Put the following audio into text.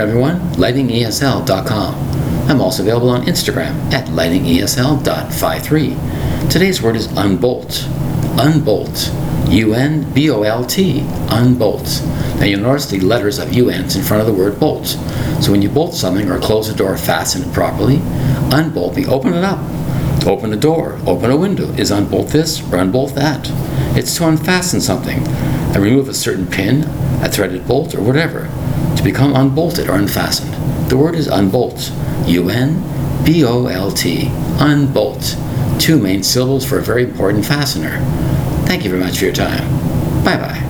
everyone, lightingesl.com. I'm also available on Instagram at lightingesl.53. Today's word is unbolt. Unbolt. U-N-B-O-L-T. Unbolt. Now you'll notice the letters of U-N's in front of the word bolt. So when you bolt something or close a door, fasten it properly, unbolt me, open it up. Open a door, open a window. Is unbolt this or unbolt that? It's to unfasten something and remove a certain pin, a threaded bolt, or whatever to become unbolted or unfastened. The word is unbolt. U-N-B-O-L-T. Unbolt. Two main syllables for a very important fastener. Thank you very much for your time. Bye bye.